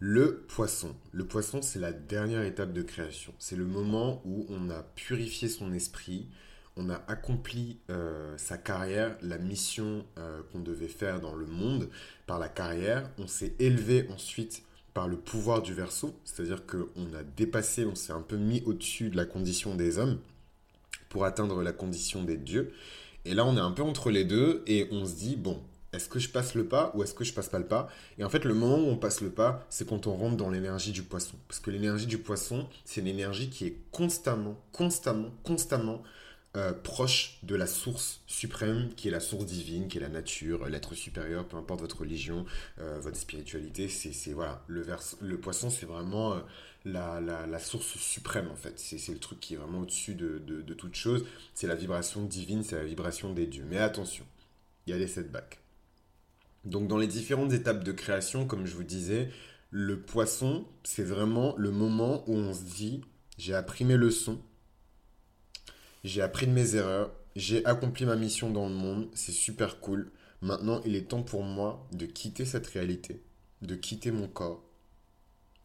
Le poisson. Le poisson, c'est la dernière étape de création. C'est le moment où on a purifié son esprit, on a accompli euh, sa carrière, la mission euh, qu'on devait faire dans le monde par la carrière. On s'est élevé ensuite par le pouvoir du verso, c'est-à-dire qu'on a dépassé, on s'est un peu mis au-dessus de la condition des hommes pour atteindre la condition des dieux. Et là, on est un peu entre les deux et on se dit, bon, est-ce que je passe le pas ou est-ce que je passe pas le pas Et en fait, le moment où on passe le pas, c'est quand on rentre dans l'énergie du poisson. Parce que l'énergie du poisson, c'est une énergie qui est constamment, constamment, constamment euh, proche de la source suprême, qui est la source divine, qui est la nature, l'être supérieur, peu importe votre religion, euh, votre spiritualité. C'est voilà, le, poisson, c'est vraiment euh, la, source suprême en fait. C'est le truc qui est vraiment au-dessus de, de, de toute chose. C'est la vibration divine, c'est la vibration des dieux. Mais attention, il y a les setbacks. Donc dans les différentes étapes de création, comme je vous disais, le poisson, c'est vraiment le moment où on se dit, j'ai appris mes leçons, j'ai appris de mes erreurs, j'ai accompli ma mission dans le monde, c'est super cool. Maintenant, il est temps pour moi de quitter cette réalité, de quitter mon corps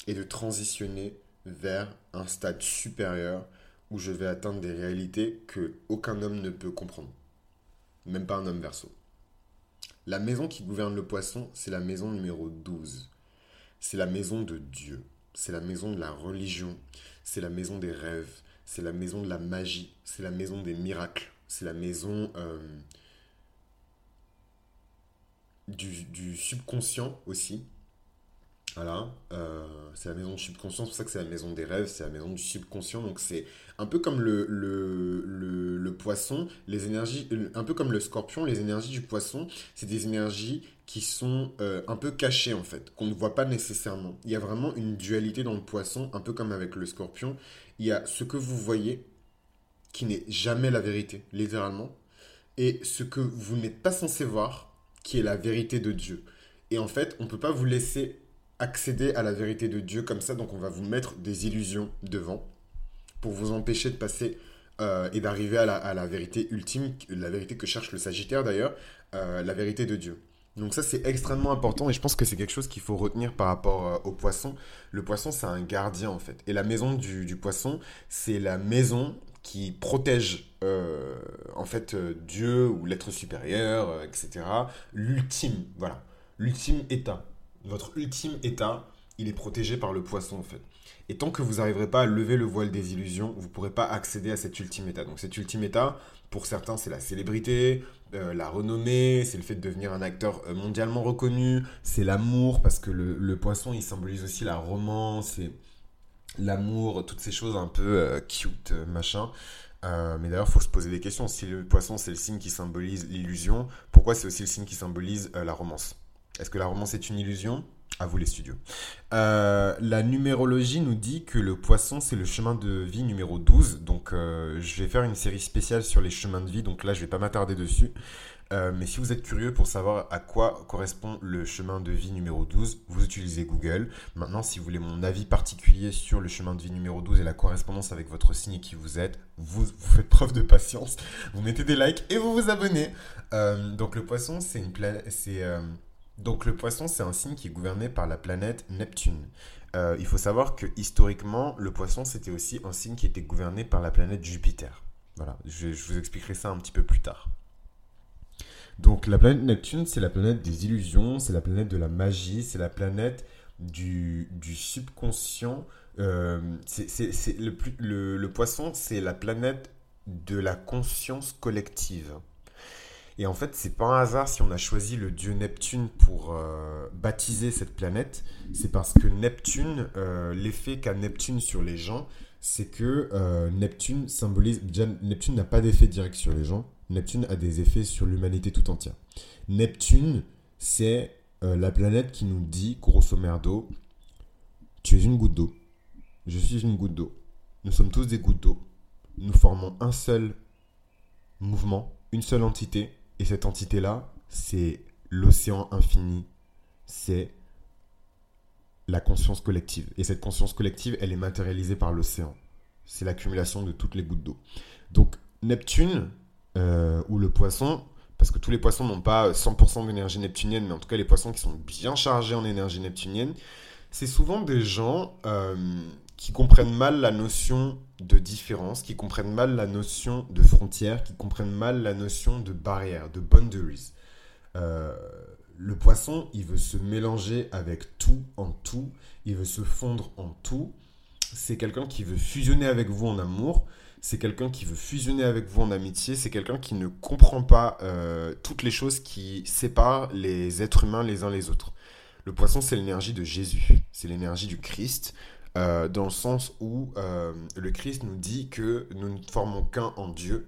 et de transitionner vers un stade supérieur où je vais atteindre des réalités que aucun homme ne peut comprendre. Même pas un homme verso. La maison qui gouverne le poisson, c'est la maison numéro 12. C'est la maison de Dieu. C'est la maison de la religion. C'est la maison des rêves. C'est la maison de la magie. C'est la maison des miracles. C'est la maison euh, du, du, subconscient aussi. Voilà, euh, c'est la maison du subconscient, c'est pour ça que c'est la maison des rêves, c'est la maison du subconscient. Donc c'est un peu comme le, le, le, poisson, les énergies, un peu comme le scorpion, les énergies du poisson, c'est des énergies qui sont euh, un peu cachées en fait, qu'on ne voit pas nécessairement. Il y a vraiment une dualité dans le poisson, un peu comme avec le scorpion. Il y a ce que vous voyez qui n'est jamais la vérité, littéralement, et ce que vous n'êtes pas censé voir, qui est la vérité de Dieu. Et en fait, on ne peut pas vous laisser accéder à la vérité de Dieu comme ça, donc on va vous mettre des illusions devant pour vous empêcher de passer euh, et d'arriver à la, vérité ultime, la vérité que cherche le Sagittaire d'ailleurs, euh, la vérité de Dieu. Donc ça c'est extrêmement important et je pense que c'est quelque chose qu'il faut retenir par rapport euh, au poisson. Le poisson c'est un gardien en fait. Et la maison du, du poisson c'est la maison qui protège en fait Dieu ou l'être supérieur, etc. L'ultime, voilà. L'ultime état votre ultime état, il est protégé par le poisson en fait. Et tant que vous n'arriverez pas à lever le voile des illusions, vous ne pourrez pas accéder à cet ultime état. Donc cet ultime état, pour certains, c'est la célébrité, euh, la renommée, c'est le fait de devenir un acteur euh, mondialement reconnu, c'est l'amour, parce que le, poisson, il symbolise aussi la romance et l'amour, toutes ces choses un peu euh, cute, machin. mais d'ailleurs, il faut se poser des questions. Si le poisson, c'est le signe qui symbolise l'illusion, pourquoi c'est aussi le signe qui symbolise la romance? Est-ce que la romance est une illusion? À vous les studios. Euh, la numérologie nous dit que le poisson, c'est le chemin de vie numéro 12. Donc, euh, je vais faire une série spéciale sur les chemins de vie. Donc là, je vais pas m'attarder dessus. Euh, mais si vous êtes curieux pour savoir à quoi correspond le chemin de vie numéro 12, vous utilisez Google. Maintenant, si vous voulez mon avis particulier sur le chemin de vie numéro 12 et la correspondance avec votre signe qui vous êtes, vous, faites preuve de patience, vous mettez des likes et vous vous abonnez. donc le poisson, c'est une planète, donc le poisson, c'est un signe qui est gouverné par la planète Neptune. Euh, il faut savoir que historiquement, le poisson, c'était aussi un signe qui était gouverné par la planète Jupiter. Voilà, je, vous expliquerai ça un petit peu plus tard. Donc la planète Neptune, c'est la planète des illusions, c'est la planète de la magie, c'est la planète du, subconscient. Euh, c'est le, le poisson, c'est la planète de la conscience collective. Et en fait, c'est pas un hasard si on a choisi le dieu Neptune pour euh, baptiser cette planète. C'est parce que Neptune, euh, l'effet qu'a Neptune sur les gens, c'est que euh, Neptune symbolise. Neptune n'a pas d'effet direct sur les gens. Neptune a des effets sur l'humanité tout entière. Neptune, c'est la planète qui nous dit, grosso merdo, tu es une goutte d'eau. Je suis une goutte d'eau. Nous sommes tous des gouttes d'eau. Nous formons un seul mouvement, une seule entité et cette entité-là, c'est l'océan infini, c'est la conscience collective. Et cette conscience collective, elle est matérialisée par l'océan. C'est l'accumulation de toutes les gouttes d'eau. Donc Neptune, euh, ou le poisson, parce que tous les poissons n'ont pas 100% d'énergie neptunienne, mais en tout cas les poissons qui sont bien chargés en énergie neptunienne, C'est souvent des gens euh, qui comprennent mal la notion de différence, qui comprennent mal la notion de frontière, qui comprennent mal la notion de barrière, de boundaries. Euh, le poisson, il veut se mélanger avec tout en tout, il veut se fondre en tout. C'est quelqu'un qui veut fusionner avec vous en amour, c'est quelqu'un qui veut fusionner avec vous en amitié, c'est quelqu'un qui ne comprend pas euh, toutes les choses qui séparent les êtres humains les uns les autres. Le poisson, c'est l'énergie de Jésus, c'est l'énergie du Christ, euh, dans le sens où euh, le Christ nous dit que nous ne formons qu'un en Dieu.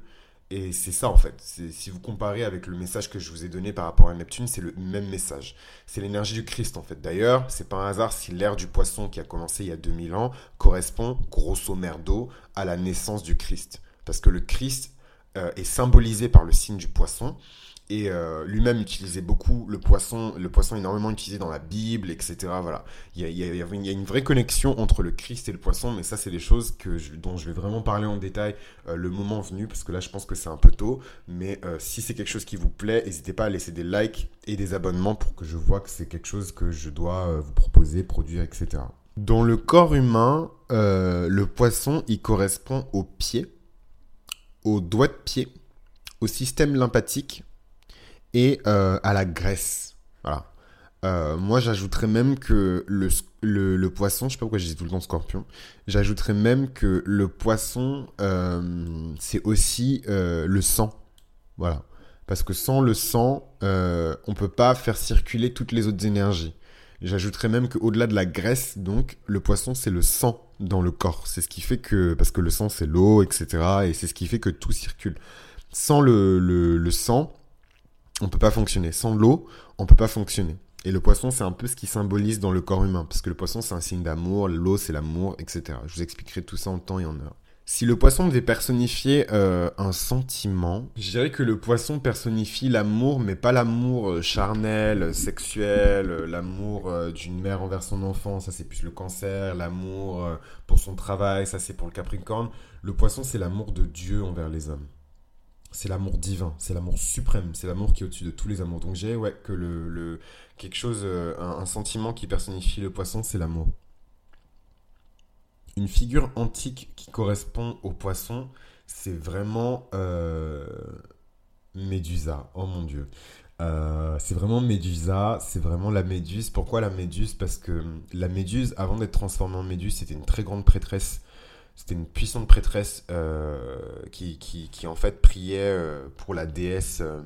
Et c'est ça en fait. Si vous comparez avec le message que je vous ai donné par rapport à Neptune, c'est le même message. C'est l'énergie du Christ en fait. D'ailleurs, c'est pas un hasard si l'ère du poisson qui a commencé il y a 2000 ans correspond grosso merdo à la naissance du Christ. Parce que le Christ euh, est symbolisé par le signe du poisson et euh, lui-même utilisait beaucoup le poisson, le poisson énormément utilisé dans la Bible, etc. Voilà, il y a, une vraie connexion entre le Christ et le poisson, mais ça c'est des choses dont je vais vraiment parler en détail euh, le moment venu, parce que là je pense que c'est un peu tôt, mais euh, si c'est quelque chose qui vous plaît, n'hésitez pas à laisser des likes et des abonnements pour que je vois que c'est quelque chose que je dois vous proposer, produire, etc. Dans le corps humain, le poisson il correspond au pied, au doigt de pied, au système lymphatique et euh, à la graisse. Euh, moi, j'ajouterais même que le, poisson, je sais pas pourquoi je dis tout le temps scorpion, j'ajouterais même que le poisson, euh, c'est aussi le sang. Voilà. Parce que sans le sang, on peut pas faire circuler toutes les autres énergies. J'ajouterais même qu'au-delà de la graisse, donc, le poisson, c'est le sang dans le corps. C'est ce qui fait que, parce que le sang, c'est l'eau, etc. Et c'est ce qui fait que tout circule. Sans le sang, on peut pas fonctionner. Sans l'eau, on peut pas fonctionner. Et le poisson, c'est un peu ce qui symbolise dans le corps humain, parce que le poisson, c'est un signe d'amour, l'eau, c'est l'amour, etc. Je vous expliquerai tout ça en temps et en heure. Si le poisson devait personnifier euh, un sentiment, je dirais que le poisson personnifie l'amour, mais pas l'amour euh, charnel, sexuel, euh, l'amour d'une mère envers son enfant, ça c'est plus le cancer, l'amour pour son travail, ça c'est pour le capricorne. Le poisson, c'est l'amour de Dieu envers les hommes c'est l'amour divin, c'est l'amour suprême, c'est l'amour qui est au-dessus de tous les amours. Donc j'ai ouais que le, quelque chose, euh, un, sentiment qui personnifie le poisson, c'est l'amour. Une figure antique qui correspond au poisson, c'est vraiment euh, Médusa. Oh mon dieu. Euh, c'est vraiment Médusa, c'est vraiment la méduse. Pourquoi la méduse? Parce que la méduse, avant d'être transformée en méduse, c'était une très grande prêtresse c'était une puissante prêtresse euh, qui, en fait priait euh, pour la déesse euh,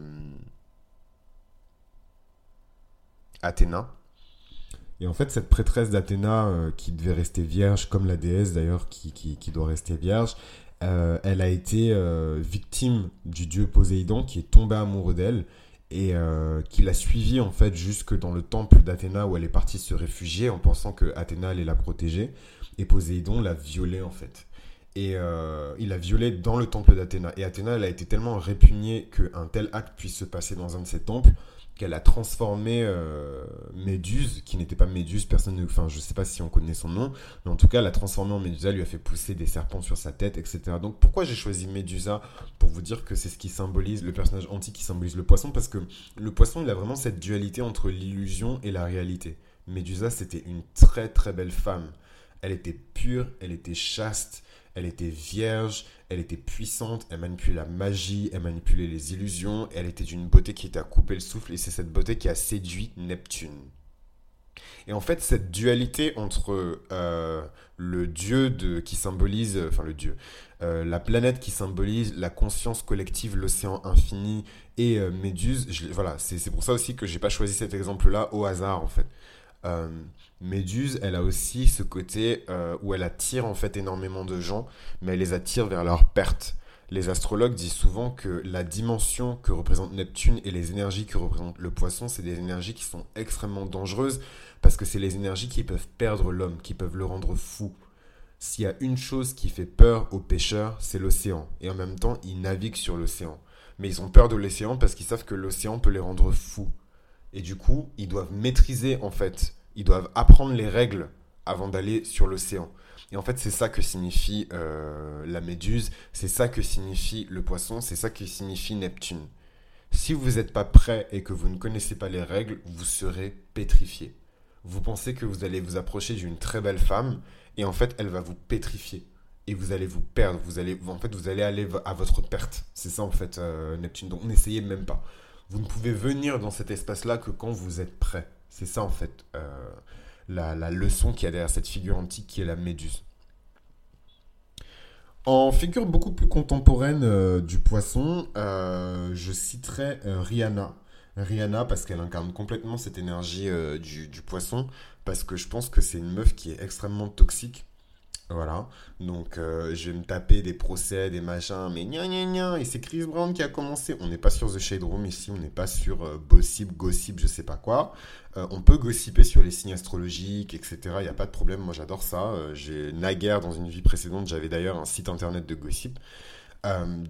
Athéna. Et en fait, cette prêtresse d'Athéna, qui devait rester vierge, comme la déesse d'ailleurs, qui, qui, doit rester vierge, elle a été victime du dieu Poséidon qui est tombé amoureux d'elle et qui l'a suivie en fait jusque dans le temple d'Athéna où elle est partie se réfugier en pensant que Athéna allait la protéger. Et Poséidon l'a violée en fait. Et euh, il l'a violée dans le temple d'Athéna. Et Athéna, elle a été tellement répugnée qu'un tel acte puisse se passer dans un de ses temples qu'elle a transformé euh, Méduse, qui n'était pas Méduse, personne ne... Enfin, je sais pas si on connaît son nom, mais en tout cas, elle a transformé en Médusa, lui a fait pousser des serpents sur sa tête, etc. Donc pourquoi j'ai choisi Médusa Pour vous dire que c'est ce qui symbolise, le personnage antique qui symbolise le poisson, parce que le poisson, il a vraiment cette dualité entre l'illusion et la réalité. Médusa, c'était une très très belle femme. Elle était pure, elle était chaste, elle était vierge, elle était puissante, elle manipulait la magie, elle manipulait les illusions, elle était d'une beauté qui était à couper le souffle, et c'est cette beauté qui a séduit Neptune. Et en fait, cette dualité entre euh, le dieu qui symbolise, enfin le dieu, euh, la planète qui symbolise la conscience collective, l'océan infini et euh, Méduse, voilà, c'est pour ça aussi que j'ai pas choisi cet exemple-là au hasard en fait. Méduse, elle a aussi ce côté euh, où elle attire en fait énormément de gens, mais elle les attire vers leur perte. Les astrologues disent souvent que la dimension que représente Neptune et les énergies que représente le poisson, c'est des énergies qui sont extrêmement dangereuses parce que c'est les énergies qui peuvent perdre l'homme, qui peuvent le rendre fou. S'il y a une chose qui fait peur aux pêcheurs, c'est l'océan. Et en même temps, ils naviguent sur l'océan. Mais ils ont peur de l'océan parce qu'ils savent que l'océan peut les rendre fous. Et du coup, ils doivent maîtriser, en fait, ils doivent apprendre les règles avant d'aller sur l'océan. Et en fait, c'est ça que signifie euh, la méduse, c'est ça que signifie le poisson, c'est ça que signifie Neptune. Si vous n'êtes pas prêt et que vous ne connaissez pas les règles, vous serez pétrifié. Vous pensez que vous allez vous approcher d'une très belle femme et en fait, elle va vous pétrifier. Et vous allez vous perdre. Vous allez, en fait, vous allez aller à votre perte. C'est ça, en fait, euh, Neptune. Donc, n'essayez même pas. Vous ne pouvez venir dans cet espace-là que quand vous êtes prêt. C'est ça, en fait, euh, la, leçon qu'il y a derrière cette figure antique qui est la méduse. En figure beaucoup plus contemporaine euh, du poisson, euh, je citerai Rihanna. Rihanna parce qu'elle incarne complètement cette énergie du, du, poisson, parce que je pense que c'est une meuf qui est extrêmement toxique, voilà. Donc, euh, je vais me taper des procès, des machins, mais gna gna gna. Et c'est Chris Brown qui a commencé. On n'est pas sur The Shade Room ici, on n'est pas sur euh, Gossip, Gossip, je sais pas quoi. Euh, on peut gossiper sur les signes astrologiques, etc. Il n'y a pas de problème, moi j'adore ça. j'ai naguère dans une vie précédente, j'avais d'ailleurs un site internet de gossip.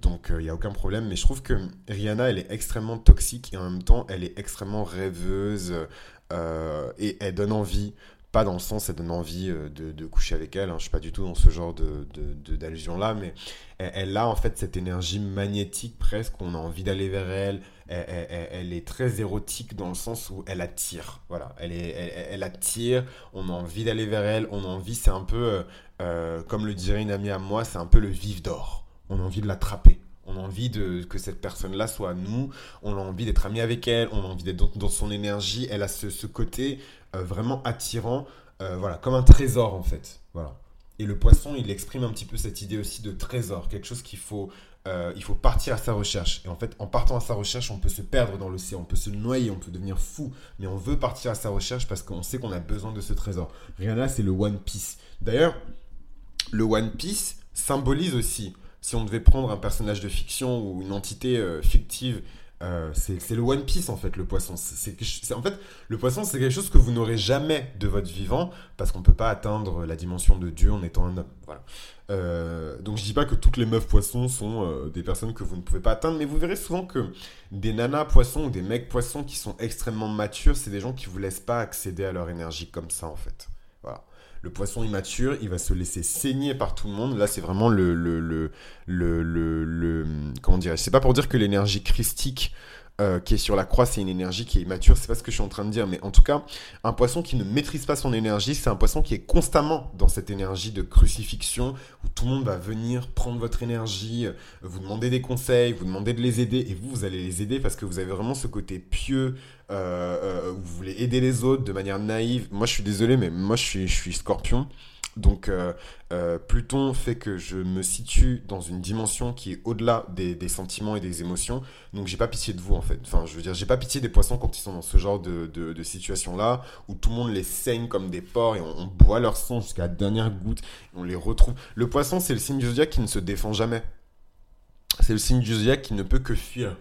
donc il n'y a aucun problème, mais je trouve que Rihanna, elle est extrêmement toxique et en même temps, elle est extrêmement rêveuse et elle donne envie pas dans le sens, elle donne envie euh, de, coucher avec elle. Hein. Je suis pas du tout dans ce genre de, d'allusion là, mais elle, a en fait cette énergie magnétique presque. On a envie d'aller vers elle. Elle, est très érotique dans le sens où elle attire. Voilà, elle, elle, attire. On a envie d'aller vers elle. On a envie, c'est un peu, euh, euh, comme le dirait une amie à moi, c'est un peu le vif d'or. On a envie de l'attraper. On a envie de, que cette personne-là soit nous. On a envie d'être ami avec elle. On a envie d'être dans, son énergie. Elle a ce, côté euh, vraiment attirant, euh, voilà, comme un trésor en fait. Voilà. Et le poisson, il exprime un petit peu cette idée aussi de trésor, quelque chose qu'il faut, euh, il faut partir à sa recherche. Et en fait, en partant à sa recherche, on peut se perdre dans l'océan, on peut se noyer, on peut devenir fou, mais on veut partir à sa recherche parce qu'on sait qu'on a besoin de ce trésor. Rihanna, c'est le One Piece. D'ailleurs, le One Piece symbolise aussi, si on devait prendre un personnage de fiction ou une entité fictive euh, c'est le One Piece en fait, le poisson. C'est en fait, le poisson, c'est quelque chose que vous n'aurez jamais de votre vivant parce qu'on ne peut pas atteindre la dimension de Dieu en étant un homme. Voilà. Euh, donc je dis pas que toutes les meufs poissons sont euh, des personnes que vous ne pouvez pas atteindre, mais vous verrez souvent que des nanas poissons ou des mecs poissons qui sont extrêmement matures, c'est des gens qui vous laissent pas accéder à leur énergie comme ça en fait. Voilà. Le poisson immature, il va se laisser saigner par tout le monde. Là, c'est vraiment le, le, le, le, comment dire C'est pas pour dire que l'énergie christique euh, qui est sur la croix, c'est une énergie qui est immature. C'est pas ce que je suis en train de dire, mais en tout cas, un poisson qui ne maîtrise pas son énergie, c'est un poisson qui est constamment dans cette énergie de crucifixion où tout le monde va venir prendre votre énergie, euh, vous demander des conseils, vous demander de les aider, et vous, vous allez les aider parce que vous avez vraiment ce côté pieux, euh, vous voulez aider les autres de manière naïve. Moi, je suis désolé, mais moi, je suis, je suis scorpion. Donc euh, euh, Pluton fait que je me situe dans une dimension qui est au-delà des, sentiments et des émotions. Donc j'ai pas pitié de vous en fait. Enfin je veux dire, j'ai pas pitié des poissons quand ils sont dans ce genre de, situation-là, où tout le monde les saigne comme des porcs et on, boit leur sang jusqu'à la dernière goutte, et on les retrouve. Le poisson c'est le signe du zodiaque qui ne se défend jamais. C'est le signe du zodiaque qui ne peut que fuir.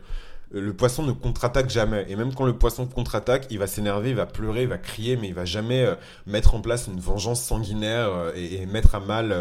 Euh, le poisson ne contre-attaque jamais. Et même quand le poisson contre-attaque, il va s'énerver, il va pleurer, il va crier, mais il va jamais euh, mettre en place une vengeance sanguinaire euh, et, mettre à mal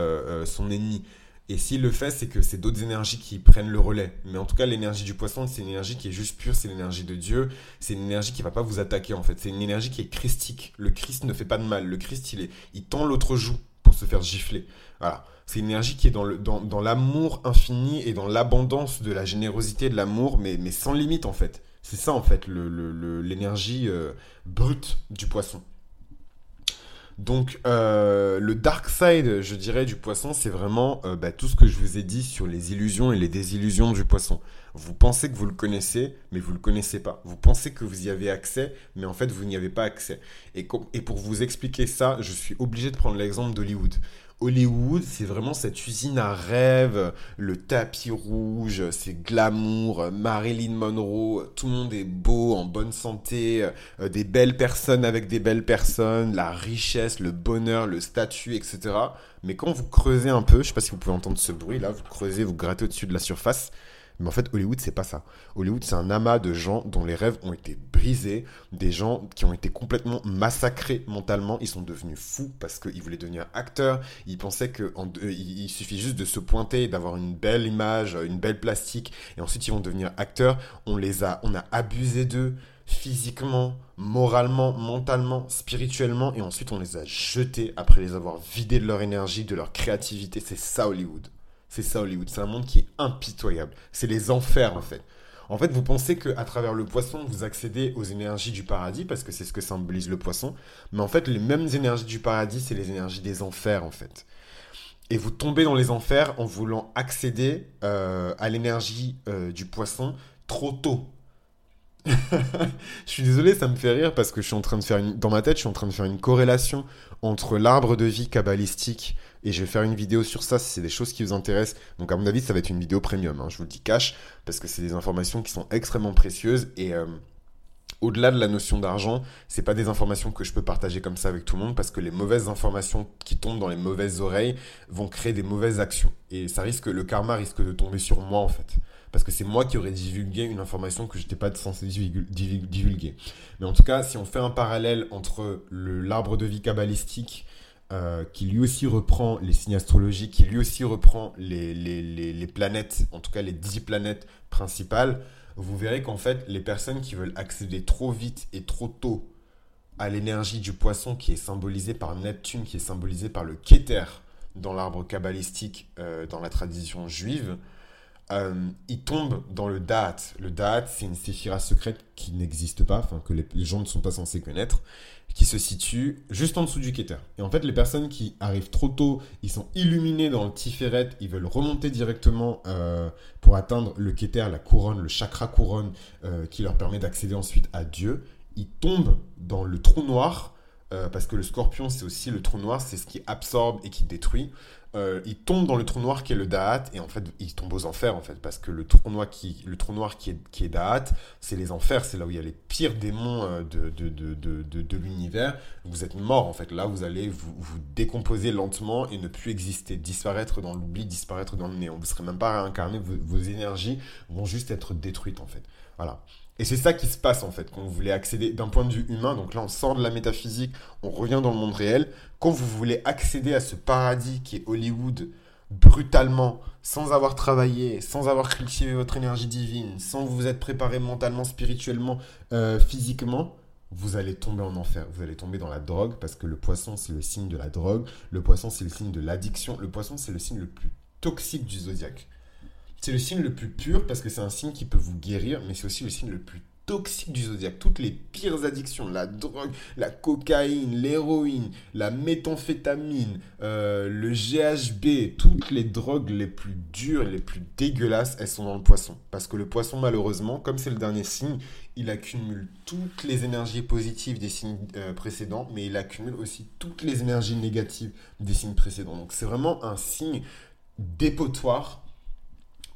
son ennemi. Et s'il le fait, c'est que c'est d'autres énergies qui prennent le relais. Mais en tout cas, l'énergie du poisson, c'est une énergie qui est juste pure, c'est l'énergie de Dieu. C'est une énergie qui va pas vous attaquer en fait. C'est une énergie qui est christique. Le Christ ne fait pas de mal. Le Christ, il, est, il tend l'autre joue se faire gifler. Voilà. C'est une énergie qui est dans, le, dans, l'amour infini et dans l'abondance de la générosité de l'amour, mais, sans limite en fait. C'est ça en fait l'énergie euh, brute du poisson. Donc euh, le dark side, je dirais, du poisson, c'est vraiment euh, bah, tout ce que je vous ai dit sur les illusions et les désillusions du poisson. Vous pensez que vous le connaissez, mais vous ne le connaissez pas. Vous pensez que vous y avez accès, mais en fait, vous n'y avez pas accès. Et, pour vous expliquer ça, je suis obligé de prendre l'exemple d'Hollywood. Hollywood, c'est vraiment cette usine à rêve, le tapis rouge, c'est glamour, Marilyn Monroe, tout le monde est beau, en bonne santé, euh, des belles personnes avec des belles personnes, la richesse, le bonheur, le statut, etc. Mais quand vous creusez un peu, je ne sais pas si vous pouvez entendre ce bruit là, vous creusez, vous grattez au-dessus de la surface, mais en fait, Hollywood, c'est pas ça. Hollywood, c'est un amas de gens dont les rêves ont été brisés, des gens qui ont été complètement massacrés mentalement. Ils sont devenus fous parce qu'ils voulaient devenir acteurs. Ils pensaient qu'il suffit juste de se pointer d'avoir une belle image, une belle plastique, et ensuite ils vont devenir acteurs. On les a, on a abusé d'eux physiquement, moralement, mentalement, spirituellement, et ensuite on les a jetés après les avoir vidés de leur énergie, de leur créativité. C'est ça Hollywood. C'est ça Hollywood. C'est un monde qui est impitoyable. C'est les enfers en fait. En fait, vous pensez qu'à travers le poisson, vous accédez aux énergies du paradis, parce que c'est ce que symbolise le poisson. Mais en fait, les mêmes énergies du paradis, c'est les énergies des enfers, en fait. Et vous tombez dans les enfers en voulant accéder euh, à l'énergie euh, du poisson trop tôt. je suis désolé, ça me fait rire parce que je suis en train de faire une... dans ma tête, je suis en train de faire une corrélation entre l'arbre de vie kabbalistique et je vais faire une vidéo sur ça si c'est des choses qui vous intéressent. Donc à mon avis, ça va être une vidéo premium, hein, je vous le dis cash, parce que c'est des informations qui sont extrêmement précieuses et euh, au-delà de la notion d'argent, c'est pas des informations que je peux partager comme ça avec tout le monde parce que les mauvaises informations qui tombent dans les mauvaises oreilles vont créer des mauvaises actions et ça risque le karma risque de tomber sur moi en fait parce que c'est moi qui aurais divulgué une information que je n'étais pas censé divulguer. Mais en tout cas, si on fait un parallèle entre l'arbre de vie kabbalistique, euh, qui lui aussi reprend les signes astrologiques, qui lui aussi reprend les, les, les, planètes, en tout cas les 10 planètes principales, vous verrez qu'en fait, les personnes qui veulent accéder trop vite et trop tôt à l'énergie du poisson qui est symbolisée par Neptune, qui est symbolisée par le Keter dans l'arbre kabbalistique, euh, dans la tradition juive, euh, il tombe dans le Da'at. Le Da'at, c'est une séphira secrète qui n'existe pas, enfin que les, gens ne sont pas censés connaître, qui se situe juste en dessous du Keter. Et en fait, les personnes qui arrivent trop tôt, ils sont illuminés dans le Tiferet, ils veulent remonter directement euh, pour atteindre le Keter, la couronne, le chakra couronne, euh, qui leur permet d'accéder ensuite à Dieu. Ils tombent dans le trou noir, parce que le scorpion, c'est aussi le trou noir, c'est ce qui absorbe et qui détruit. Euh, il tombe dans le trou noir qui est le Da'at, et en fait, il tombe aux enfers, en fait, parce que le trou noir qui, est, Da'at, c'est les enfers, c'est là où il y a les pires démons euh, de, l'univers. Vous êtes mort, en fait. Là, vous allez vous, vous décomposer lentement et ne plus exister, disparaître dans l'oubli, disparaître dans le néant. Vous ne serez même pas réincarné, vos, vos énergies vont juste être détruites, en fait. Voilà. Et c'est ça qui se passe en fait, quand vous voulez accéder d'un point de vue humain, donc là on sort de la métaphysique, on revient dans le monde réel, quand vous voulez accéder à ce paradis qui est Hollywood brutalement, sans avoir travaillé, sans avoir cultivé votre énergie divine, sans vous être préparé mentalement, spirituellement, euh, physiquement, vous allez tomber en enfer. Vous allez tomber dans la drogue parce que le poisson c'est le signe de la drogue, le poisson c'est le signe de l'addiction, le poisson c'est le signe le plus toxique du zodiaque. C'est le signe le plus pur parce que c'est un signe qui peut vous guérir, mais c'est aussi le signe le plus toxique du zodiaque. Toutes les pires addictions, la drogue, la cocaïne, l'héroïne, la méthamphétamine, euh, le GHB, toutes les drogues les plus dures, les plus dégueulasses, elles sont dans le poisson. Parce que le poisson, malheureusement, comme c'est le dernier signe, il accumule toutes les énergies positives des signes euh, précédents, mais il accumule aussi toutes les énergies négatives des signes précédents. Donc c'est vraiment un signe dépotoir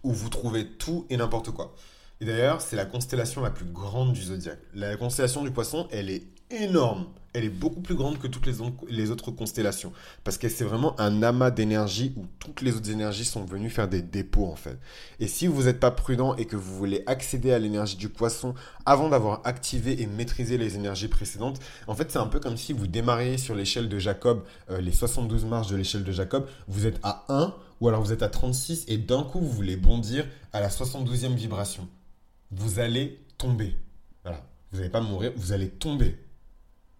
où vous trouvez tout et n'importe quoi. Et d'ailleurs, c'est la constellation la plus grande du zodiaque. La constellation du poisson, elle est énorme. Elle est beaucoup plus grande que toutes les, autres constellations. Parce que c'est vraiment un amas d'énergie où toutes les autres énergies sont venues faire des dépôts, en fait. Et si vous n'êtes pas prudent et que vous voulez accéder à l'énergie du poisson avant d'avoir activé et maîtrisé les énergies précédentes, en fait, c'est un peu comme si vous démarriez sur l'échelle de Jacob, euh, les 72 marches de l'échelle de Jacob, vous êtes à 1 ou alors vous êtes à 36 et d'un coup vous voulez bondir à la 72e vibration. Vous allez tomber. Voilà. Vous n'allez pas mourir, vous allez tomber.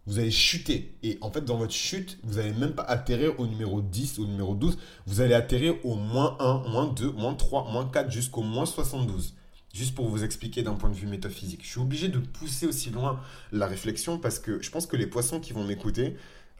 Vous allez chuter. Et en fait, dans votre chute, vous n'allez même pas atterrir au numéro 10, au numéro 12. Vous allez atterrir au moins 1, moins 2, moins 3, moins 4, jusqu'au moins 72. Juste pour vous expliquer d'un point de vue métaphysique. Je suis obligé de pousser aussi loin la réflexion parce que je pense que les poissons qui vont m'écouter,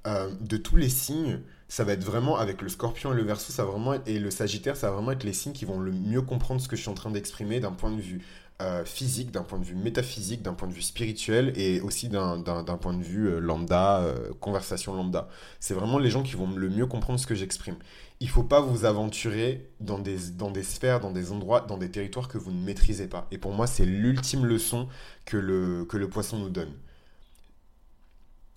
euh, de tous les signes, ça va être vraiment avec le scorpion et le verso, ça va vraiment et le sagittaire, ça va vraiment être les signes qui vont le mieux comprendre ce que je suis en train d'exprimer d'un point de vue euh, physique, d'un point de vue métaphysique, d'un point de vue spirituel et aussi d'un point de vue euh, lambda, conversation lambda. C'est vraiment les gens qui vont le mieux comprendre ce que j'exprime. Il ne faut pas vous aventurer dans des, dans des sphères, dans des endroits, dans des territoires que vous ne maîtrisez pas. Et pour moi, c'est l'ultime leçon que le, que le poisson nous donne.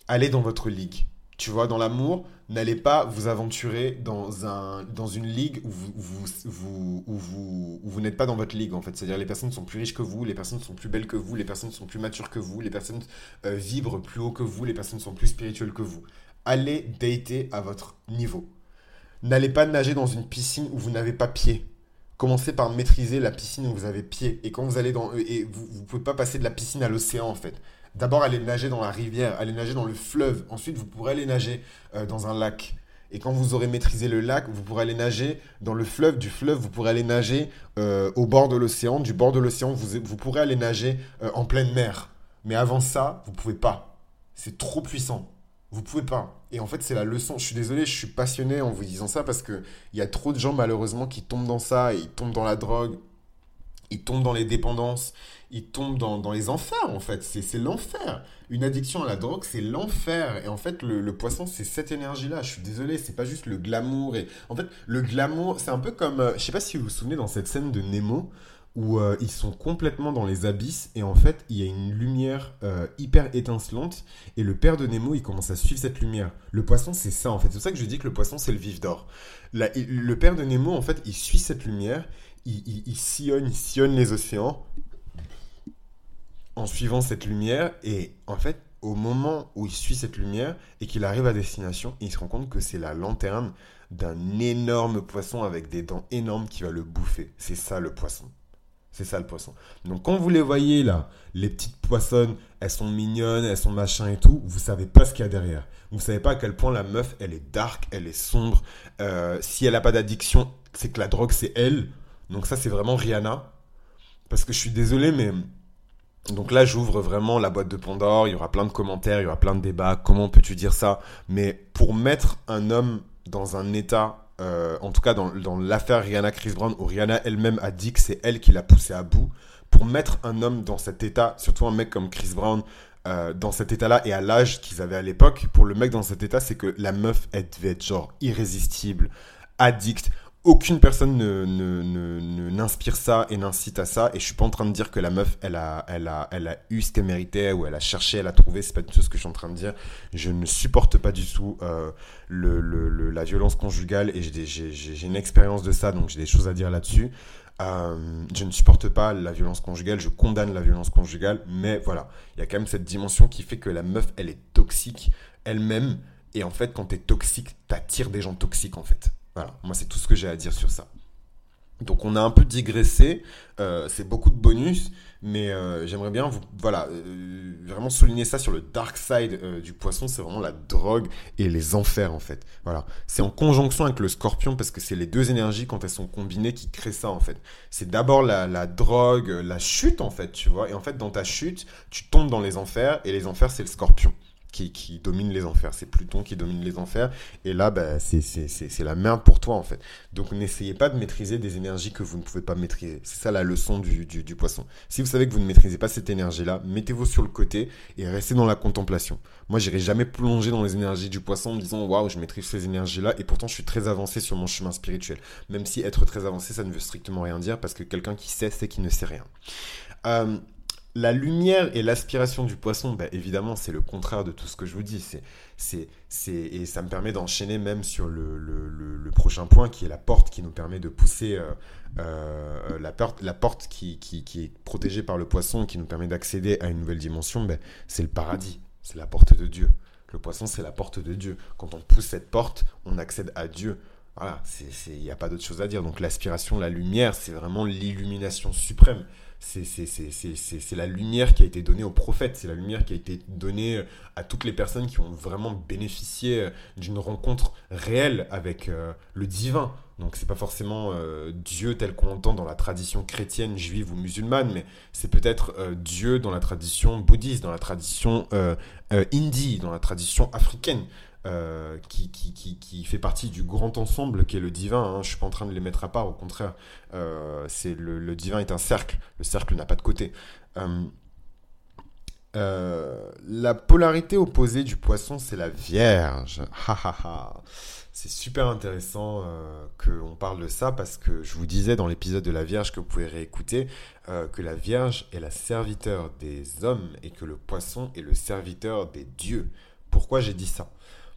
Allez dans votre ligue tu vois, dans l'amour, n'allez pas vous aventurer dans, un, dans une ligue où vous, vous, vous, vous n'êtes pas dans votre ligue, en fait. C'est-à-dire les personnes sont plus riches que vous, les personnes sont plus belles que vous, les personnes sont plus matures que vous, les personnes euh, vibrent plus haut que vous, les personnes sont plus spirituelles que vous. Allez dater à votre niveau. N'allez pas nager dans une piscine où vous n'avez pas pied. Commencez par maîtriser la piscine où vous avez pied. Et quand vous allez dans... Et vous ne pouvez pas passer de la piscine à l'océan, en fait. D'abord, aller nager dans la rivière, aller nager dans le fleuve. Ensuite, vous pourrez aller nager euh, dans un lac. Et quand vous aurez maîtrisé le lac, vous pourrez aller nager dans le fleuve. Du fleuve, vous pourrez aller nager euh, au bord de l'océan. Du bord de l'océan, vous, vous pourrez aller nager euh, en pleine mer. Mais avant ça, vous pouvez pas. C'est trop puissant. Vous pouvez pas. Et en fait, c'est la leçon. Je suis désolé, je suis passionné en vous disant ça parce qu'il y a trop de gens, malheureusement, qui tombent dans ça. ils tombent dans la drogue. Ils tombent dans les dépendances il tombe dans, les enfers, en fait. C'est l'enfer. Une addiction à la drogue, c'est l'enfer. Et en fait, le, poisson, c'est cette énergie-là. Je suis désolé, c'est pas juste le glamour. Et en fait, le glamour, c'est un peu comme. Euh, je sais pas si vous vous souvenez dans cette scène de Nemo où euh, ils sont complètement dans les abysses et en fait il y a une lumière euh, hyper étincelante et le père de Nemo il commence à suivre cette lumière. Le poisson c'est ça en fait, c'est pour ça que je dis que le poisson c'est le vif d'or. Le père de Nemo en fait il suit cette lumière, il, il sillonne, il sillonne les océans en suivant cette lumière. Et en fait, au moment où il suit cette lumière et qu'il arrive à destination, il se rend compte que c'est la lanterne d'un énorme poisson avec des dents énormes qui va le bouffer. C'est ça le poisson. C'est ça le poisson. Donc quand vous les voyez là, les petites poissonnes, elles sont mignonnes, elles sont machin et tout, vous savez pas ce qu'il y a derrière. Vous savez pas à quel point la meuf, elle est dark, elle est sombre. Euh, si elle a pas d'addiction, c'est que la drogue c'est elle. Donc ça c'est vraiment Rihanna. Parce que je suis désolé, mais donc là, j'ouvre vraiment la boîte de Pandore. Il y aura plein de commentaires, il y aura plein de débats. Comment peux-tu dire ça? Mais pour mettre un homme dans un état, euh, en tout cas dans, l'affaire Rihanna Chris Brown, où Rihanna elle-même a dit que c'est elle qui l'a poussé à bout, pour mettre un homme dans cet état, surtout un mec comme Chris Brown, euh, dans cet état-là et à l'âge qu'ils avaient à l'époque, pour le mec dans cet état, c'est que la meuf, elle devait être genre irrésistible, addict aucune personne ne, n'inspire ça et n'incite à ça. Et je suis pas en train de dire que la meuf, elle a, elle a, elle a eu ce qu'elle méritait ou elle a cherché, elle a trouvé. C'est pas du tout ce que je suis en train de dire. Je ne supporte pas du tout euh, le, la violence conjugale et j'ai, une expérience de ça, donc j'ai des choses à dire là-dessus. Euh, je ne supporte pas la violence conjugale, je condamne la violence conjugale, mais voilà, il y a quand même cette dimension qui fait que la meuf, elle est toxique elle-même. Et en fait, quand tu es toxique, t'attires des gens toxiques en fait. Voilà, moi c'est tout ce que j'ai à dire sur ça. Donc on a un peu digressé, euh, c'est beaucoup de bonus, mais euh, j'aimerais bien vous, voilà, euh, vraiment souligner ça sur le dark side du poisson, c'est vraiment la drogue et les enfers en fait. Voilà, c'est en conjonction avec le scorpion parce que c'est les deux énergies quand elles sont combinées qui créent ça en fait. C'est d'abord la, la, drogue, la chute en fait, tu vois, et en fait dans ta chute, tu tombes dans les enfers et les enfers c'est le scorpion qui, domine les enfers. C'est Pluton qui domine les enfers. Et là, bah, c'est la merde pour toi, en fait. Donc, n'essayez pas de maîtriser des énergies que vous ne pouvez pas maîtriser. C'est ça la leçon du, poisson. Si vous savez que vous ne maîtrisez pas cette énergie-là, mettez-vous sur le côté et restez dans la contemplation. Moi, j'irai jamais plonger dans les énergies du poisson en me disant, waouh, je maîtrise ces énergies-là. Et pourtant, je suis très avancé sur mon chemin spirituel. Même si être très avancé, ça ne veut strictement rien dire parce que quelqu'un qui sait, c'est qu'il ne sait rien. Euh, la lumière et l'aspiration du poisson, bah, évidemment, c'est le contraire de tout ce que je vous dis. C'est, et ça me permet d'enchaîner même sur le, prochain point, qui est la porte qui nous permet de pousser euh, euh, la porte, qui, est protégée par le poisson, qui nous permet d'accéder à une nouvelle dimension. Bah, c'est le paradis, c'est la porte de Dieu. Le poisson, c'est la porte de Dieu. Quand on pousse cette porte, on accède à Dieu. Voilà, il n'y a pas d'autre chose à dire. Donc l'aspiration, la lumière, c'est vraiment l'illumination suprême c'est la lumière qui a été donnée aux prophètes, c'est la lumière qui a été donnée à toutes les personnes qui ont vraiment bénéficié euh, d'une rencontre réelle avec euh, le divin. Donc c'est pas forcément euh, Dieu tel qu'on entend dans la tradition chrétienne, juive ou musulmane, mais c'est peut-être Dieu dans la tradition bouddhiste, dans la tradition indie, dans la tradition africaine. Euh, qui, fait partie du grand ensemble qui est le divin. Hein. Je ne suis pas en train de les mettre à part, au contraire. Euh, c'est le, le, divin est un cercle. Le cercle n'a pas de côté. Euh, la polarité opposée du poisson, c'est la Vierge. c'est super intéressant qu'on parle de ça parce que je vous disais dans l'épisode de la Vierge que vous pouvez réécouter que la Vierge est la serviteur des hommes et que le poisson est le serviteur des dieux. Pourquoi j'ai dit ça?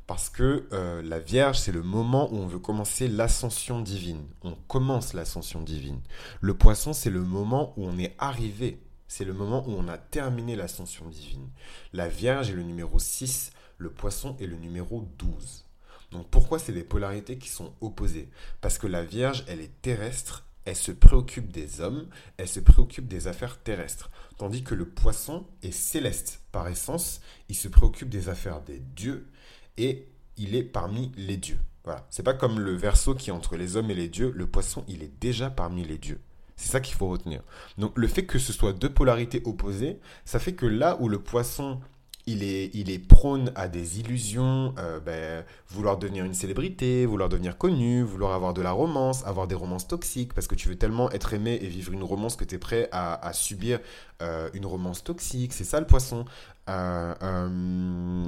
Parce que euh, la Vierge, c'est le moment où on veut commencer l'ascension divine. On commence l'ascension divine. Le poisson, c'est le moment où on est arrivé. C'est le moment où on a terminé l'ascension divine. La Vierge est le numéro 6, le poisson est le numéro 12. Donc pourquoi c'est des polarités qui sont opposées? Parce que la Vierge, elle est terrestre, elle se préoccupe des hommes, elle se préoccupe des affaires terrestres. Tandis que le poisson est céleste par essence, il se préoccupe des affaires des dieux, et il est parmi les dieux. Voilà. C'est pas comme le verso qui est entre les hommes et les dieux. Le poisson, il est déjà parmi les dieux. C'est ça qu'il faut retenir. Donc le fait que ce soit deux polarités opposées, ça fait que là où le poisson il est, il est prône à des illusions, euh, ben, vouloir devenir une célébrité, vouloir devenir connu, vouloir avoir de la romance, avoir des romances toxiques, parce que tu veux tellement être aimé et vivre une romance que tu es prêt à, subir euh, une romance toxique. C'est ça le poisson, euh,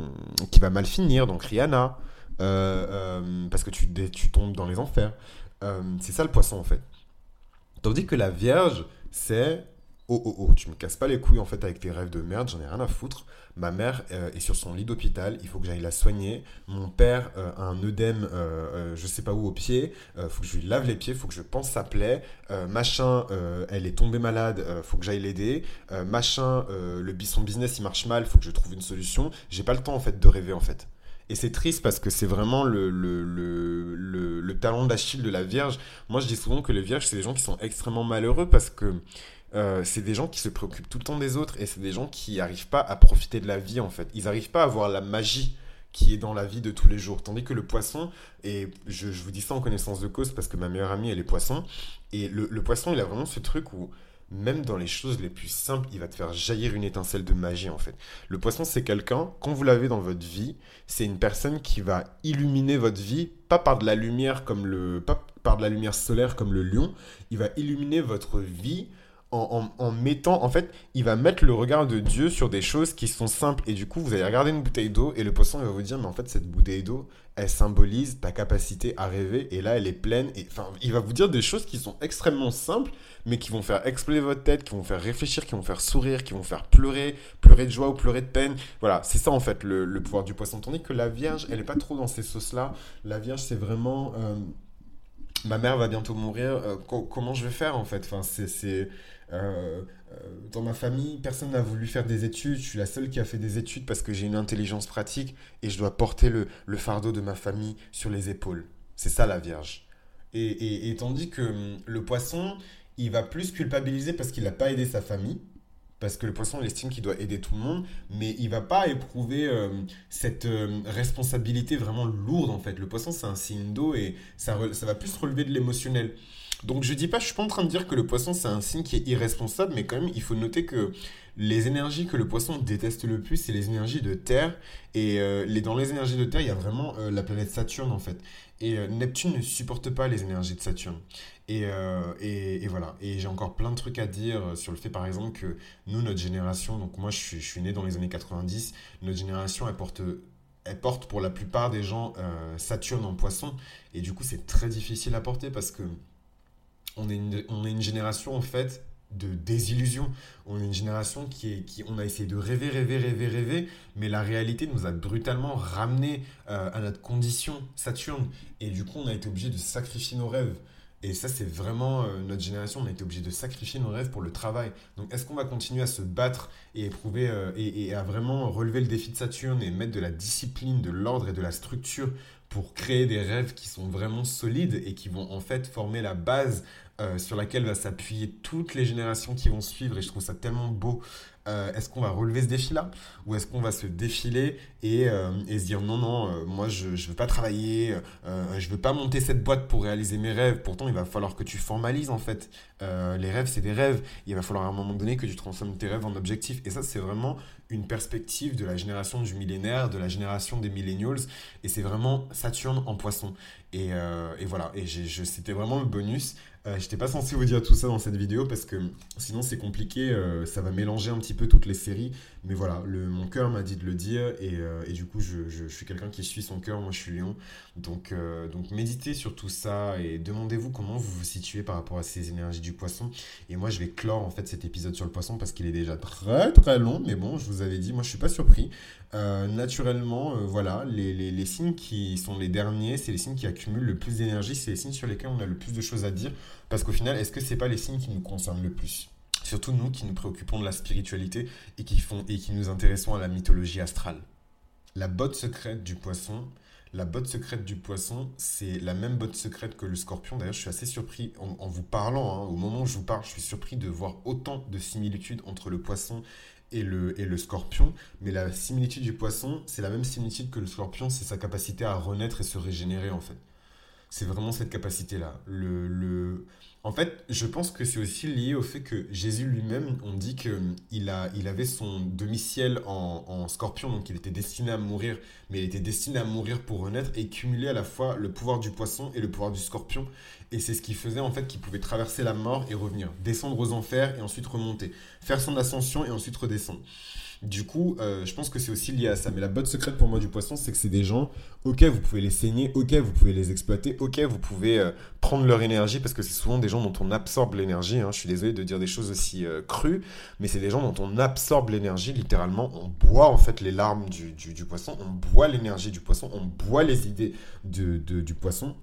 qui va mal finir, donc Rihanna, parce que tu, tu tombes dans les enfers. c'est ça le poisson en fait. Tandis que la Vierge, c'est oh oh oh, tu me casses pas les couilles en fait avec tes rêves de merde, j'en ai rien à foutre. Ma mère euh, est sur son lit d'hôpital, il faut que j'aille la soigner. Mon père euh, a un œdème, euh, je sais pas où au pied, faut que je lui lave les pieds, faut que je pense sa plaie. machin, elle est tombée malade, faut que j'aille l'aider. machin, le son business il marche mal, faut que je trouve une solution. J'ai pas le temps en fait de rêver en fait. Et c'est triste parce que c'est vraiment le, le, d'Achille de la Vierge. Moi, je dis souvent que les Vierges, c'est des gens qui sont extrêmement malheureux parce que euh, c'est des gens qui se préoccupent tout le temps des autres et c'est des gens qui n'arrivent pas à profiter de la vie en fait. Ils n'arrivent pas à voir la magie qui est dans la vie de tous les jours. Tandis que le poisson, et je, vous dis ça en connaissance de cause parce que ma meilleure amie elle est poisson, et le, le poisson il a vraiment ce truc où même dans les choses les plus simples, il va te faire jaillir une étincelle de magie en fait. Le poisson, c'est quelqu'un, quand vous l'avez dans votre vie, c'est une personne qui va illuminer votre vie, pas par de la lumière comme le, pas par de la lumière solaire comme le lion, il va illuminer votre vie en, mettant, en fait, il va mettre le regard de Dieu sur des choses qui sont simples. Et du coup, vous allez regarder une bouteille d'eau et le poisson va vous dire, mais en fait, cette bouteille d'eau, elle symbolise ta capacité à rêver. Et là, elle est pleine. Et enfin, il va vous dire des choses qui sont extrêmement simples, mais qui vont faire exploser votre tête, qui vont faire réfléchir, qui vont faire sourire, qui vont faire pleurer, pleurer de joie ou pleurer de peine. Voilà, c'est ça en fait le, pouvoir du poisson. Tandis que la Vierge, elle est pas trop dans ces sauces-là. La Vierge, c'est vraiment. Euh, ma mère va bientôt mourir, euh, comment je vais faire en fait? Enfin, c'est, euh, euh, Dans ma famille, personne n'a voulu faire des études, je suis la seule qui a fait des études parce que j'ai une intelligence pratique et je dois porter le, fardeau de ma famille sur les épaules. C'est ça la Vierge. Et, et tandis que hum, le poisson, il va plus culpabiliser parce qu'il n'a pas aidé sa famille parce que le poisson il estime qu'il doit aider tout le monde, mais il va pas éprouver euh, cette euh, responsabilité vraiment lourde en fait. Le poisson c'est un signe d'eau et ça, ça va plus relever de l'émotionnel. Donc je dis pas, je suis pas en train de dire que le poisson c'est un signe qui est irresponsable, mais quand même il faut noter que les énergies que le poisson déteste le plus, c'est les énergies de terre. Et euh, dans les énergies de terre, il y a vraiment la planète Saturne en fait. Et Neptune ne supporte pas les énergies de Saturne. Euh, et, voilà. Et j'ai encore plein de trucs à dire sur le fait, par exemple, que nous, notre génération, donc moi, je suis, né dans les années 90, notre génération, elle porte, elle porte pour la plupart des gens euh, Saturne en poisson. Et du coup, c'est très difficile à porter parce que on est une, on est une génération, en fait, de désillusion. On est une génération qui est, qui, on a essayé de rêver, rêver, rêver, rêver, mais la réalité nous a brutalement ramené euh, à notre condition Saturne. Et du coup, on a été obligé de sacrifier nos rêves. Et ça, c'est vraiment euh, notre génération, on a été obligé de sacrifier nos rêves pour le travail. Donc, est-ce qu'on va continuer à se battre et éprouver euh, et, à vraiment relever le défi de Saturne et mettre de la discipline, de l'ordre et de la structure pour créer des rêves qui sont vraiment solides et qui vont en fait former la base euh, sur laquelle va s'appuyer toutes les générations qui vont suivre. Et je trouve ça tellement beau euh, est-ce qu'on va relever ce défi-là? Ou est-ce qu'on va se défiler et, euh, se dire non, non, moi je ne veux pas travailler, je ne veux pas monter cette boîte pour réaliser mes rêves. Pourtant, il va falloir que tu formalises en fait. les rêves, c'est des rêves. Il va falloir à un moment donné que tu transformes tes rêves en objectifs. Et ça, c'est vraiment une perspective de la génération du millénaire, de la génération des millennials. Et c'est vraiment Saturne en poisson. Et, et voilà, et c'était vraiment le bonus. Euh, je n'étais pas censé vous dire tout ça dans cette vidéo parce que sinon c'est compliqué, euh, ça va mélanger un petit peu toutes les séries. Mais voilà, mon cœur m'a dit de le dire et, euh, du coup je, suis quelqu'un qui suit son cœur, moi je suis lion. Donc, donc méditez sur tout ça et demandez-vous comment vous vous situez par rapport à ces énergies du poisson. Et moi je vais clore en fait cet épisode sur le poisson parce qu'il est déjà très très long. Mais bon, je vous avais dit, moi je suis pas surpris. naturellement, voilà, les signes qui sont les derniers, c'est les signes qui accumulent le plus d'énergie, c'est les signes sur lesquels on a le plus de choses à dire. Parce qu'au final, est-ce que c'est pas les signes qui nous concernent le plus? Surtout nous qui nous préoccupons de la spiritualité et qui, font, et qui nous intéressons à la mythologie astrale. La botte secrète du poisson, la botte secrète du poisson, c'est la même botte secrète que le scorpion. D'ailleurs, je suis assez surpris en, vous parlant, hein, au moment où je vous parle, je suis surpris de voir autant de similitudes entre le poisson et le, et le scorpion, mais la similitude du poisson, c'est la même similitude que le scorpion, c'est sa capacité à renaître et se régénérer en fait. C'est vraiment cette capacité-là. Le, le... En fait, je pense que c'est aussi lié au fait que Jésus lui-même, on dit qu'il il avait son demi-ciel en, en, scorpion, donc il était destiné à mourir, mais il était destiné à mourir pour renaître et cumuler à la fois le pouvoir du poisson et le pouvoir du scorpion. Et c'est ce qui faisait en fait qu'il pouvait traverser la mort et revenir, descendre aux enfers et ensuite remonter, faire son ascension et ensuite redescendre. Du coup, euh, je pense que c'est aussi lié à ça. Mais la botte secrète pour moi du poisson, c'est que c'est des gens, ok, vous pouvez les saigner, ok, vous pouvez les exploiter, ok, vous pouvez euh, prendre leur énergie, parce que c'est souvent des gens dont on absorbe l'énergie. Hein. Je suis désolé de dire des choses aussi euh, crues, mais c'est des gens dont on absorbe l'énergie, littéralement. On boit en fait les larmes du, poisson, on boit l'énergie du poisson, on boit les idées du poisson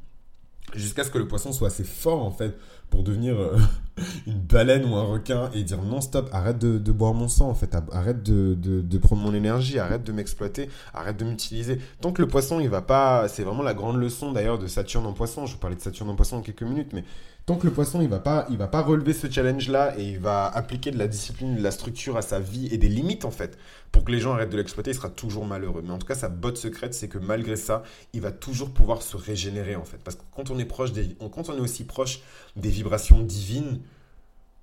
jusqu'à ce que le poisson soit assez fort en fait pour devenir euh, une baleine ou un requin et dire non stop arrête de, boire mon sang en fait. Arrête de, prendre mon énergie arrête de m'exploiter arrête de m'utiliser. Tant que le poisson il va pas c'est vraiment la grande leçon d'ailleurs de Saturne en poisson. Je vais parler de Saturne en poisson en quelques minutes mais tant que le poisson il va pas il va pas relever ce challenge là et il va appliquer de la discipline de la structure à sa vie et des limites en fait pour que les gens arrêtent de l'exploiter il sera toujours malheureux. Mais en tout cas sa botte secrète c'est que malgré ça il va toujours pouvoir se régénérer en fait. Parce que quand on est proche des quand on est aussi proche des vibrations divines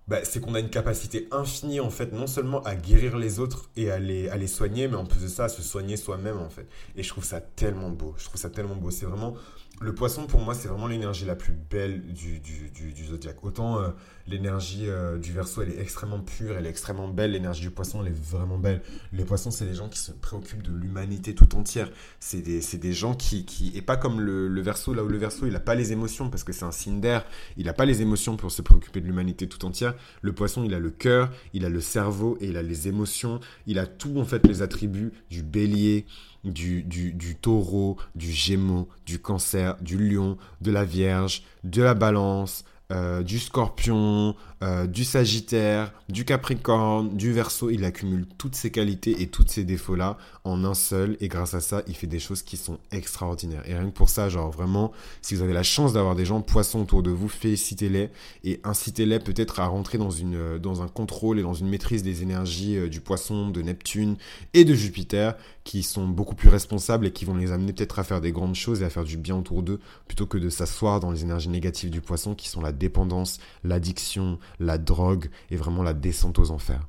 bah, c'est qu'on a une capacité infinie en fait non seulement à guérir les autres et à les, à les soigner mais en plus de ça à se soigner soi-même en fait. Et je trouve ça tellement beau. Je trouve ça tellement beau. C'est vraiment le poisson, pour moi, c'est vraiment l'énergie la plus belle du, du, du, zodiaque. Autant euh, l'énergie euh, du verso, elle est extrêmement pure, elle est extrêmement belle. L'énergie du poisson, elle est vraiment belle. Les poissons, c'est des gens qui se préoccupent de l'humanité tout entière. C'est des, des, gens qui, qui. Et pas comme le, le verso, là où le verso, il n'a pas les émotions, parce que c'est un signe d'air. Il n'a pas les émotions pour se préoccuper de l'humanité tout entière. Le poisson, il a le cœur, il a le cerveau et il a les émotions. Il a tout, en fait, les attributs du bélier du, du, taureau, du gémeau, du cancer, du lion, de la vierge, de la balance, euh, du scorpion, euh, du sagittaire, du capricorne, du verso. Il accumule toutes ces qualités et tous ces défauts-là en un seul. Et grâce à ça, il fait des choses qui sont extraordinaires. Et rien que pour ça, genre vraiment, si vous avez la chance d'avoir des gens poissons autour de vous, félicitez-les et incitez-les peut-être à rentrer dans, euh, dans un contrôle et dans une maîtrise des énergies du poisson, de Neptune et de Jupiter qui sont beaucoup plus responsables et qui vont les amener peut-être à faire des grandes choses et à faire du bien autour d'eux plutôt que de s'asseoir dans les énergies négatives du poisson qui sont la dépendance, l'addiction, la drogue et vraiment la descente aux enfers.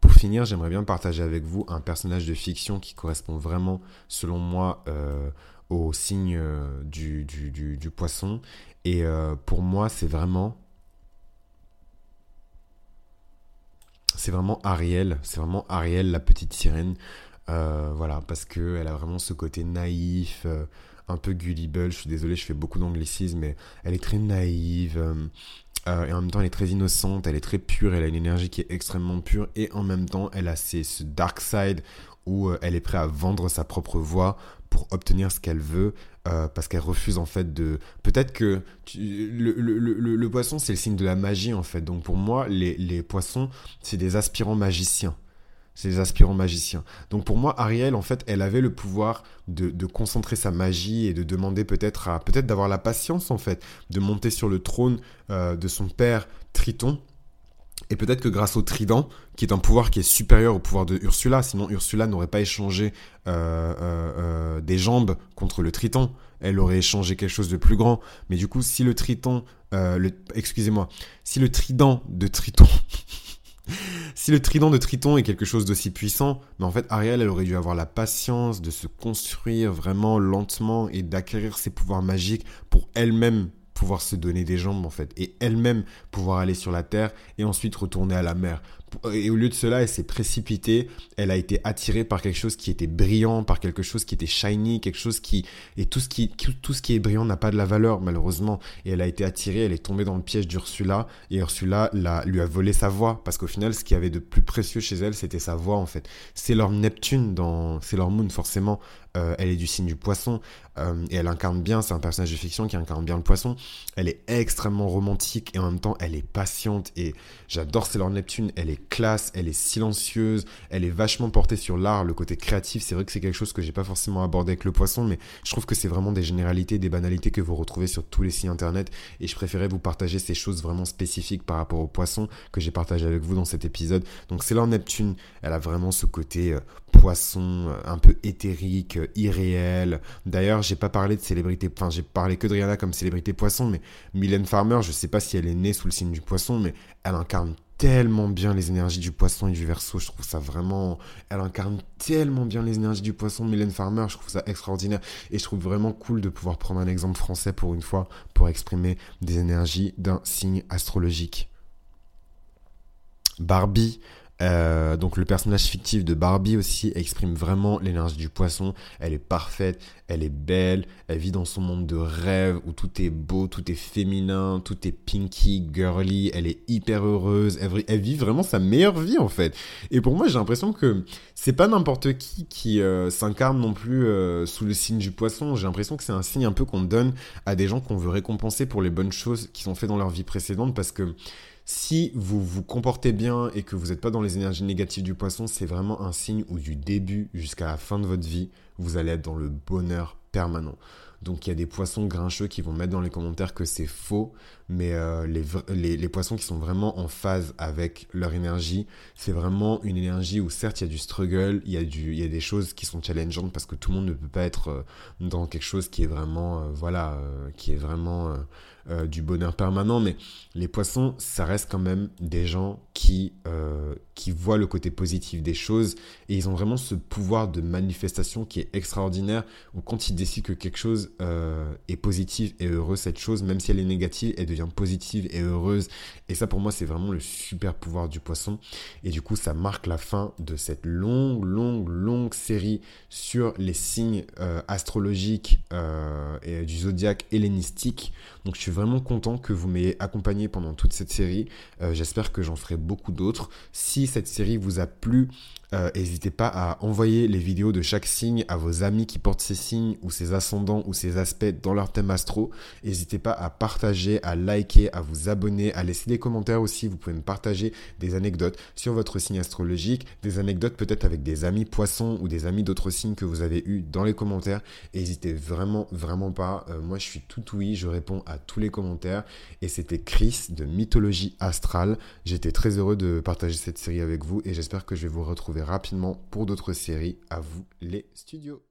Pour finir, j'aimerais bien partager avec vous un personnage de fiction qui correspond vraiment, selon moi, euh, au signe euh, du, poisson. Et euh, pour moi, c'est vraiment c'est vraiment Ariel, c'est vraiment Ariel, la petite sirène. Voilà, parce qu'elle a vraiment ce côté naïf, un peu gullible. Je suis désolé, je fais beaucoup d'anglicisme, mais elle est très naïve. Euh, et en même temps, elle est très innocente, elle est très pure, elle a une énergie qui est extrêmement pure. Et en même temps, elle a ce dark side où elle est prête à vendre sa propre voix pour obtenir ce qu'elle veut. Euh, parce qu'elle refuse en fait de... Peut-être que le, poisson c'est le signe de la magie en fait. Donc pour moi les, poissons c'est des aspirants magiciens. C'est des aspirants magiciens. Donc pour moi Ariel en fait elle avait le pouvoir de, concentrer sa magie et de demander peut-être à... Peut-être d'avoir la patience en fait de monter sur le trône euh, de son père Triton et peut-être que grâce au trident, qui est un pouvoir qui est supérieur au pouvoir de Ursula, sinon Ursula n'aurait pas échangé euh, euh, des jambes contre le triton, elle aurait échangé quelque chose de plus grand. Mais du coup, si le triton, excusez-moi, si le trident de triton, si le trident de triton est quelque chose d'aussi puissant, mais en fait Ariel, elle aurait dû avoir la patience de se construire vraiment lentement et d'acquérir ses pouvoirs magiques pour elle-même pouvoir se donner des jambes en fait et elle-même pouvoir aller sur la terre et ensuite retourner à la mer. Et au lieu de cela, elle s'est précipitée, elle a été attirée par quelque chose qui était brillant, par quelque chose qui était shiny, quelque chose qui et tout ce qui tout ce qui est brillant n'a pas de la valeur malheureusement. Et elle a été attirée, elle est tombée dans le piège d'Ursula. Et Ursula la, lui a volé sa voix. Parce qu'au final ce qui avait de plus précieux chez elle, c'était sa voix en fait. C'est leur Neptune dans c'est leur moon forcément euh, elle est du signe du poisson euh, et elle incarne bien, c'est un personnage de fiction qui incarne bien le poisson. Elle est extrêmement romantique et en même temps elle est patiente et j'adore Sailor Neptune, elle est classe, elle est silencieuse, elle est vachement portée sur l'art, le côté créatif. C'est vrai que c'est quelque chose que j'ai pas forcément abordé avec le poisson, mais je trouve que c'est vraiment des généralités, des banalités que vous retrouvez sur tous les sites internet. Et je préférais vous partager ces choses vraiment spécifiques par rapport au poisson que j'ai partagé avec vous dans cet épisode. Donc là Neptune, elle a vraiment ce côté euh, poisson euh, un peu éthérique, euh, irréel. D'ailleurs, j'ai pas parlé de célébrité, enfin j'ai parlé que de Rihanna comme célébrité poisson, mais Mylène Farmer, je sais pas si elle est née sous le signe du poisson, mais elle incarne tellement bien les énergies du poisson et du verso. Je trouve ça vraiment. Elle incarne tellement bien les énergies du poisson. Mylène Farmer, je trouve ça extraordinaire. Et je trouve vraiment cool de pouvoir prendre un exemple français pour une fois pour exprimer des énergies d'un signe astrologique. Barbie, euh, donc le personnage fictif de Barbie aussi exprime vraiment l'énergie du poisson. Elle est parfaite, elle est belle, elle vit dans son monde de rêve où tout est beau, tout est féminin, tout est pinky, girly, elle est hyper heureuse, elle, vit vraiment sa meilleure vie en fait. Et pour moi j'ai l'impression que c'est pas n'importe qui qui euh, s'incarne non plus euh, sous le signe du poisson. J'ai l'impression que c'est un signe un peu qu'on donne à des gens qu'on veut récompenser pour les bonnes choses qu'ils ont fait dans leur vie précédente parce que si vous vous comportez bien et que vous n'êtes pas dans les énergies négatives du poisson, c'est vraiment un signe où du début jusqu'à la fin de votre vie, vous allez être dans le bonheur permanent. Donc il y a des poissons grincheux qui vont mettre dans les commentaires que c'est faux, mais euh, les, poissons qui sont vraiment en phase avec leur énergie, c'est vraiment une énergie où certes il y a du struggle, il y a, du, il y a des choses qui sont challengeantes parce que tout le monde ne peut pas être euh, dans quelque chose qui est vraiment, euh, voilà, qui est vraiment du bonheur permanent, mais les poissons, ça reste quand même des gens qui, qui voient le côté positif des choses et ils ont vraiment ce pouvoir de manifestation qui est extraordinaire où quand ils décident que quelque chose est positif et heureux, cette chose, même si elle est négative, elle devient positive et heureuse. Et ça, pour moi, c'est vraiment le super pouvoir du poisson. Et du coup, ça marque la fin de cette longue, longue, longue série sur les signes euh, astrologiques euh, et du zodiaque hellénistique. Donc, je suis vraiment content que vous m'ayez accompagné pendant toute cette série. Euh, j'espère que j'en ferai beaucoup d'autres. Si cette série vous a plu, n'hésitez pas à envoyer les vidéos de chaque signe à vos amis qui portent ces signes ou ces ascendants ou ces aspects dans leur thème astro. N'hésitez pas à partager, à liker, à vous abonner, à laisser des commentaires aussi. Vous pouvez me partager des anecdotes sur votre signe astrologique, des anecdotes peut-être avec des amis poissons ou des amis d'autres signes que vous avez eu dans les commentaires. N'hésitez vraiment, vraiment pas. Euh, moi, je suis tout oui, je réponds à tous les commentaires. Et c'était Chris de Mythologie Astrale. J'étais très heureux de partager cette série avec vous et j'espère que je vais vous rapidement pour d'autres séries. À vous les studios.